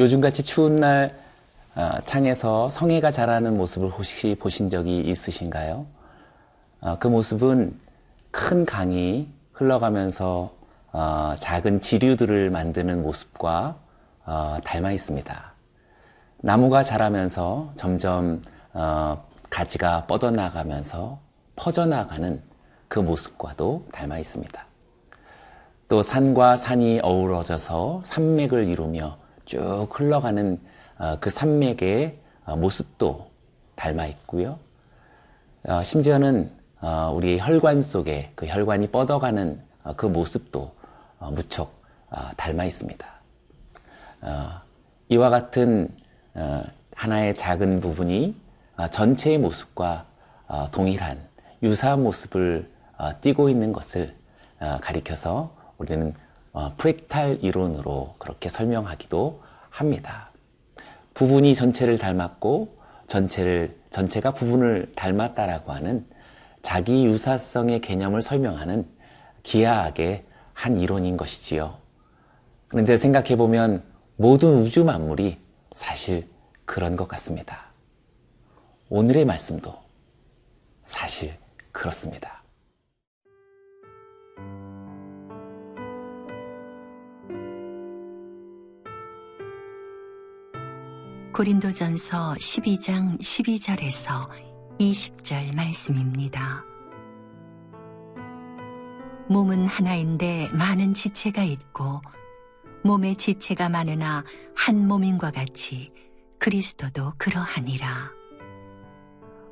요즘같이 추운 날 어, 창에서 성애가 자라는 모습을 혹시 보신 적이 있으신가요? 어, 그 모습은 큰 강이 흘러가면서 어, 작은 지류들을 만드는 모습과 닮아 있습니다. 나무가 자라면서 점점 가지가 뻗어나가면서 퍼져나가는 그 모습과도 닮아 있습니다. 또 산과 산이 어우러져서 산맥을 이루며 쭉 흘러가는 어, 그 산맥의 어, 모습도 닮아 있고요. 어, 심지어는 우리 혈관 속에 그 혈관이 뻗어가는 그 모습도 무척 닮아 있습니다. 이와 같은 하나의 작은 부분이 전체의 모습과 동일한 유사한 모습을 띠고 있는 것을 가리켜서 우리는 프랙탈 이론으로 그렇게 설명하기도 합니다. 부분이 전체를 닮았고 전체를 전체가 부분을 닮았다라고 하는 자기 유사성의 개념을 설명하는 기하학의 한 이론인 것이지요. 그런데 생각해 보면 모든 우주 만물이 사실 그런 것 같습니다. 오늘의 말씀도 사실 그렇습니다. 고린도전서 12장 12절에서 20절 말씀입니다. 몸은 하나인데 많은 지체가 있고 몸의 지체가 많으나 한 몸인과 같이 그리스도도 그러하니라.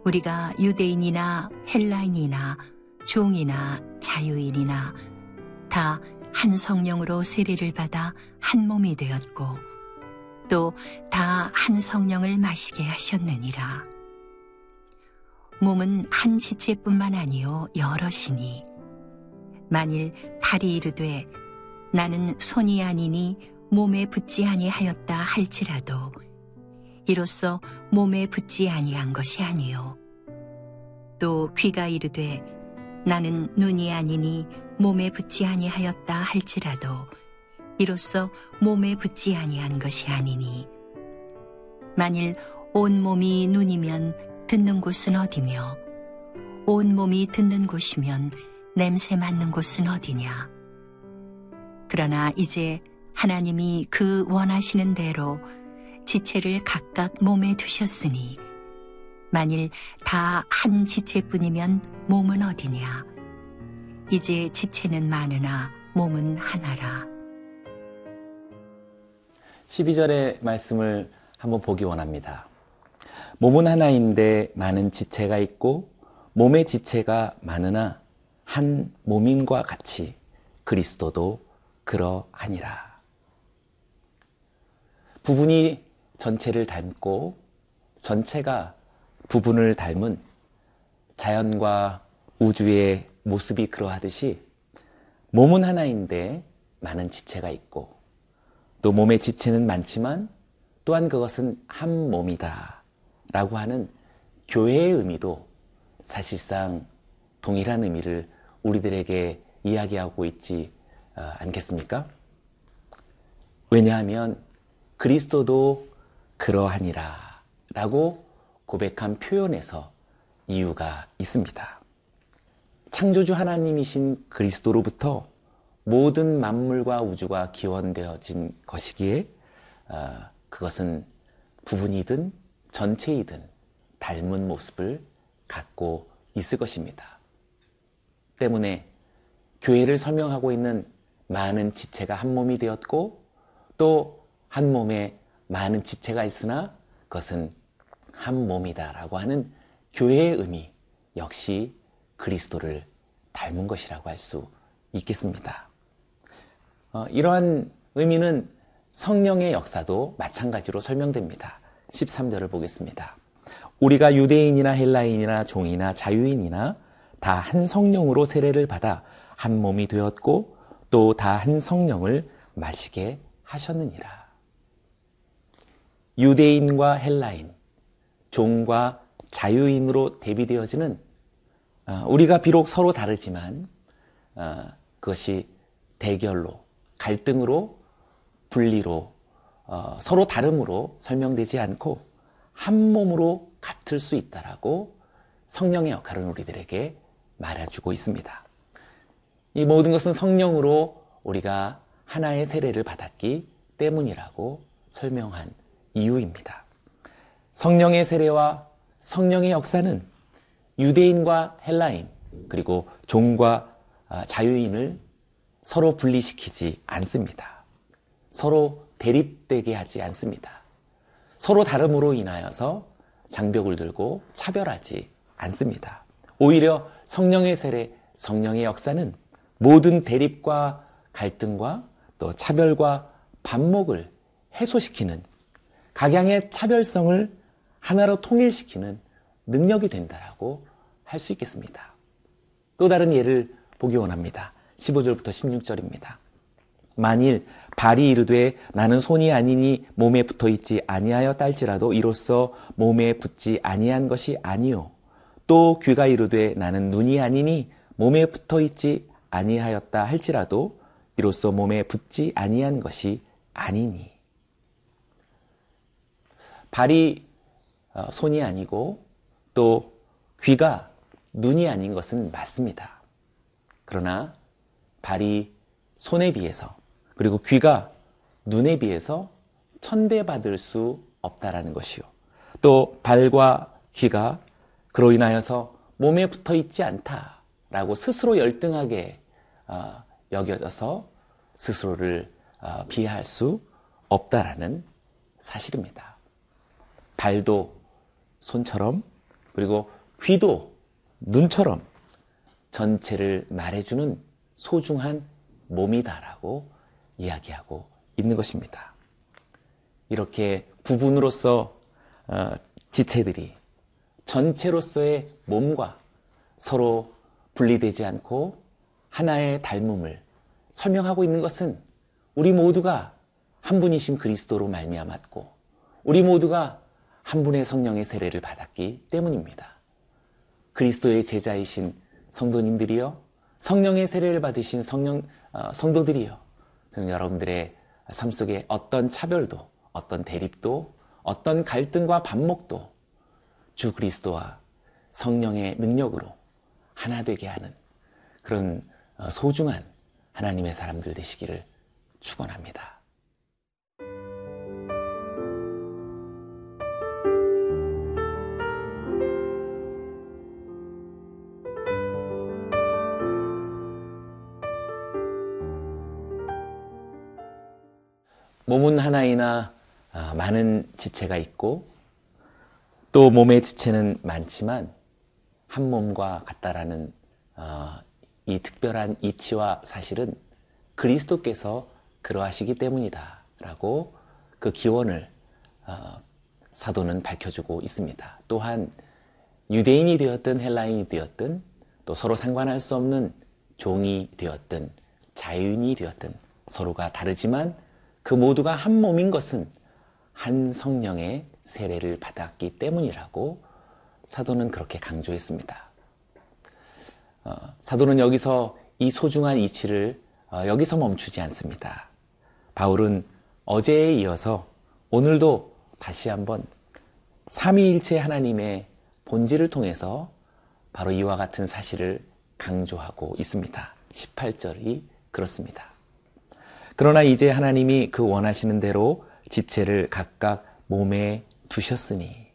우리가 유대인이나 헬라인이나 종이나 자유인이나 다 한 성령으로 세례를 받아 한 몸이 되었고 또 다 한 성령을 마시게 하셨느니라. 몸은 한 지체뿐만 아니요 여럿이니 만일 팔이 이르되 나는 손이 아니니 몸에 붙지 아니하였다 할지라도 이로써 몸에 붙지 아니한 것이 아니요 또 귀가 이르되 나는 눈이 아니니 몸에 붙지 아니하였다 할지라도 이로써 몸에 붙지 아니한 것이 아니니. 만일 온 몸이 눈이면 듣는 곳은 어디며 온 몸이 듣는 곳이면 냄새 맡는 곳은 어디냐? 그러나 이제 하나님이 그 원하시는 대로 지체를 각각 몸에 두셨으니 만일 다 한 지체뿐이면 몸은 어디냐? 이제 지체는 많으나 몸은 하나라 12절의 말씀을 한번 보기 원합니다. 몸은 하나인데 많은 지체가 있고 몸의 지체가 많으나 한 몸인과 같이 그리스도도 그러하니라. 부분이 전체를 닮고 전체가 부분을 닮은 자연과 우주의 모습이 그러하듯이 몸은 하나인데 많은 지체가 있고 또 몸의 지체는 많지만 또한 그것은 한 몸이다. 라고 하는 교회의 의미도 사실상 동일한 의미를 우리들에게 이야기하고 있지 어, 않겠습니까? 왜냐하면 그리스도도 그러하니라 라고 고백한 표현에서 이유가 있습니다. 창조주 하나님이신 그리스도로부터 모든 만물과 우주가 기원되어진 것이기에 어, 그것은 부분이든 전체이든 닮은 모습을 갖고 있을 것입니다. 때문에 교회를 설명하고 있는 많은 지체가 한 몸이 되었고 또 한 몸에 많은 지체가 있으나 그것은 한 몸이다라고 하는 교회의 의미 역시 그리스도를 닮은 것이라고 할 수 있겠습니다. 어, 이러한 의미는 성령의 역사도 마찬가지로 설명됩니다. 13절을 보겠습니다. 우리가 유대인이나 헬라인이나 종이나 자유인이나 다 한 성령으로 세례를 받아 한 몸이 되었고 또 다 한 성령을 마시게 하셨느니라. 유대인과 헬라인, 종과 자유인으로 대비되어지는 어, 우리가 비록 서로 다르지만 어, 그것이 대결로 갈등으로 분리로 어, 서로 다름으로 설명되지 않고 한 몸으로 같을 수 있다라고 성령의 역할은 우리들에게 말해주고 있습니다. 이 모든 것은 성령으로 우리가 하나의 세례를 받았기 때문이라고 설명한 이유입니다. 성령의 세례와 성령의 역사는 유대인과 헬라인 그리고 종과 아, 자유인을 서로 분리시키지 않습니다. 서로 대립되게 하지 않습니다. 서로 다름으로 인하여서 장벽을 들고 차별하지 않습니다. 오히려 성령의 세례, 성령의 역사는 모든 대립과 갈등과 또 차별과 반목을 해소시키는 각양의 차별성을 하나로 통일시키는 능력이 된다라고 할 수 있겠습니다. 또 다른 예를 보기 원합니다. 15절부터 16절입니다. 만일 발이 이르되 나는 손이 아니니 몸에 붙어 있지 아니하여 딸지라도 이로써 몸에 붙지 아니한 것이 아니요 또 귀가 이르되 나는 눈이 아니니 몸에 붙어 있지 아니하였다 할지라도 이로써 몸에 붙지 아니한 것이 아니니 발이 어, 손이 아니고 또 귀가 눈이 아닌 것은 맞습니다. 그러나 발이 손에 비해서 그리고 귀가 눈에 비해서 천대받을 수 없다라는 것이요. 또 발과 귀가 그로 인하여서 몸에 붙어 있지 않다라고 스스로 열등하게 어, 여겨져서 스스로를 어, 비하할 수 없다라는 사실입니다. 발도 손처럼 그리고 귀도 눈처럼 전체를 말해주는 소중한 몸이다라고 이야기하고 있는 것입니다. 이렇게 부분으로서 어, 지체들이 전체로서의 몸과 서로 분리되지 않고 하나의 닮음을 설명하고 있는 것은 우리 모두가 한 분이신 그리스도로 말미암았고 우리 모두가 한 분의 성령의 세례를 받았기 때문입니다. 그리스도의 제자이신 성도님들이요, 성령의 세례를 받으신 성령 어, 성도들이요, 저는 여러분들의 삶 속에 어떤 차별도, 어떤 대립도, 어떤 갈등과 반목도 주 그리스도와 성령의 능력으로 하나 되게 하는 그런 어, 소중한 하나님의 사람들 되시기를 축원합니다. 몸은 하나이나 아, 많은 지체가 있고 또 몸의 지체는 많지만 한 몸과 같다라는 어, 이 특별한 이치와 사실은 그리스도께서 그러하시기 때문이다라고 그 기원을 어, 사도는 밝혀주고 있습니다. 또한 유대인이 되었든 헬라인이 되었든 또 서로 상관할 수 없는 종이 되었든 자유인이 되었든 서로가 다르지만 그 모두가 한 몸인 것은 한 성령의 세례를 받았기 때문이라고 사도는 그렇게 강조했습니다. 어, 사도는 여기서 이 소중한 이치를 어, 여기서 멈추지 않습니다. 바울은 어제에 이어서 오늘도 다시 한번 삼위일체 하나님의 본질을 통해서 바로 이와 같은 사실을 강조하고 있습니다. 18절이 그렇습니다. 그러나 이제 하나님이 그 원하시는 대로 지체를 각각 몸에 두셨으니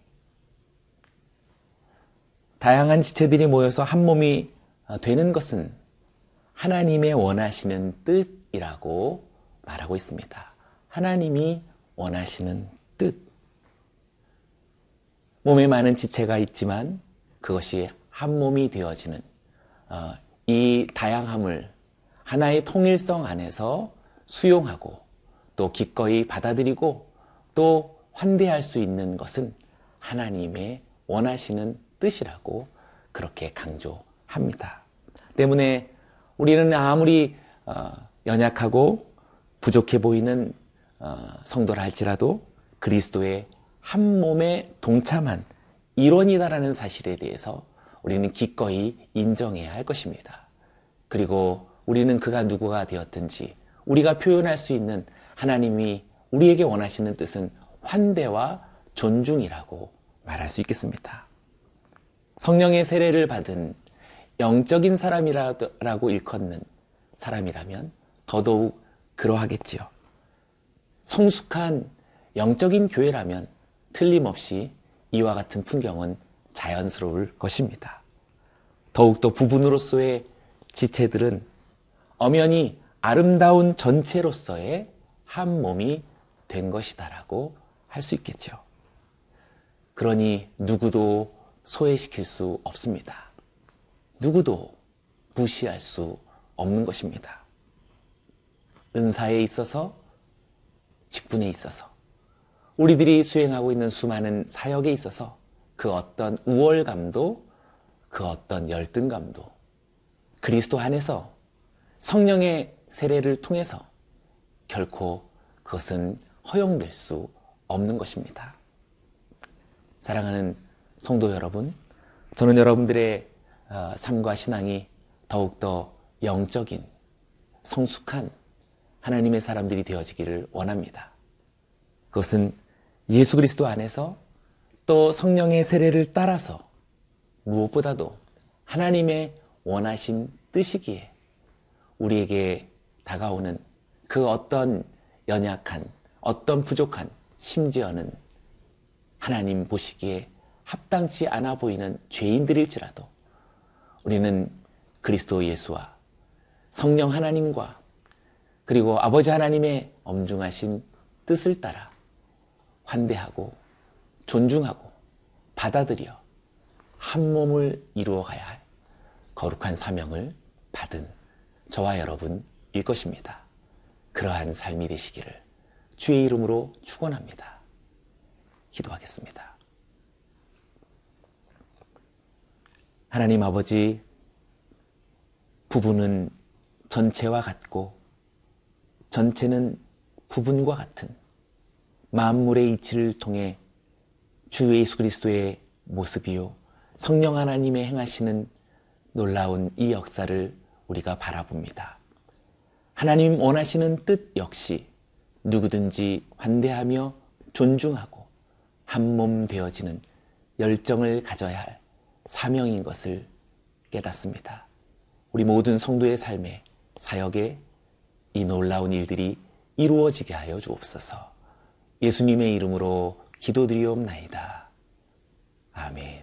다양한 지체들이 모여서 한 몸이 되는 것은 하나님의 원하시는 뜻이라고 말하고 있습니다. 하나님이 원하시는 뜻. 몸에 많은 지체가 있지만 그것이 한 몸이 되어지는 어, 이 다양함을 하나의 통일성 안에서 수용하고 또 기꺼이 받아들이고 또 환대할 수 있는 것은 하나님의 원하시는 뜻이라고 그렇게 강조합니다. 때문에 우리는 아무리 어, 연약하고 부족해 보이는 어, 성도라 할지라도 그리스도의 한 몸에 동참한 일원이다라는 사실에 대해서 우리는 기꺼이 인정해야 할 것입니다. 그리고 우리는 그가 누구가 되었든지 우리가 표현할 수 있는 하나님이 우리에게 원하시는 뜻은 환대와 존중이라고 말할 수 있겠습니다. 성령의 세례를 받은 영적인 사람이라고 일컫는 사람이라면 더더욱 그러하겠지요. 성숙한 영적인 교회라면 틀림없이 이와 같은 풍경은 자연스러울 것입니다. 더욱더 부분으로서의 지체들은 엄연히 아름다운 전체로서의 한 몸이 된 것이다라고 할 수 있겠죠. 그러니 누구도 소외시킬 수 없습니다. 누구도 무시할 수 없는 것입니다. 은사에 있어서, 직분에 있어서, 우리들이 수행하고 있는 수많은 사역에 있어서 그 어떤 우월감도, 그 어떤 열등감도 그리스도 안에서 성령의 세례를 통해서 결코 그것은 허용될 수 없는 것입니다. 사랑하는 성도 여러분, 저는 여러분들의 어, 삶과 신앙이 더욱더 영적인, 성숙한 하나님의 사람들이 되어지기를 원합니다. 그것은 예수 그리스도 안에서 또 성령의 세례를 따라서 무엇보다도 하나님의 원하신 뜻이기에 우리에게 다가오는 그 어떤 연약한, 어떤 부족한, 심지어는 하나님 보시기에 합당치 않아 보이는 죄인들일지라도 우리는 그리스도 예수와 성령 하나님과 그리고 아버지 하나님의 엄중하신 뜻을 따라 환대하고 존중하고 받아들여 한 몸을 이루어 가야 할 거룩한 사명을 받은 저와 여러분 일 것입니다. 그러한 삶이 되시기를 주의 이름으로 축원합니다. 기도하겠습니다. 하나님 아버지 부부는 전체와 같고 전체는 부분과 같은 만물의 이치를 통해 주 예수 그리스도의 모습이요 성령 하나님의 행하시는 놀라운 이 역사를 우리가 바라봅니다. 하나님 원하시는 뜻 역시 누구든지 환대하며 존중하고 한 몸 되어지는 열정을 가져야 할 사명인 것을 깨닫습니다. 우리 모든 성도의 삶에 사역에 이 놀라운 일들이 이루어지게 하여 주옵소서. 예수님의 이름으로 기도드리옵나이다. 아멘.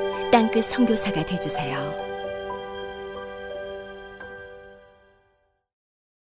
땅끝 성교사가 되주세요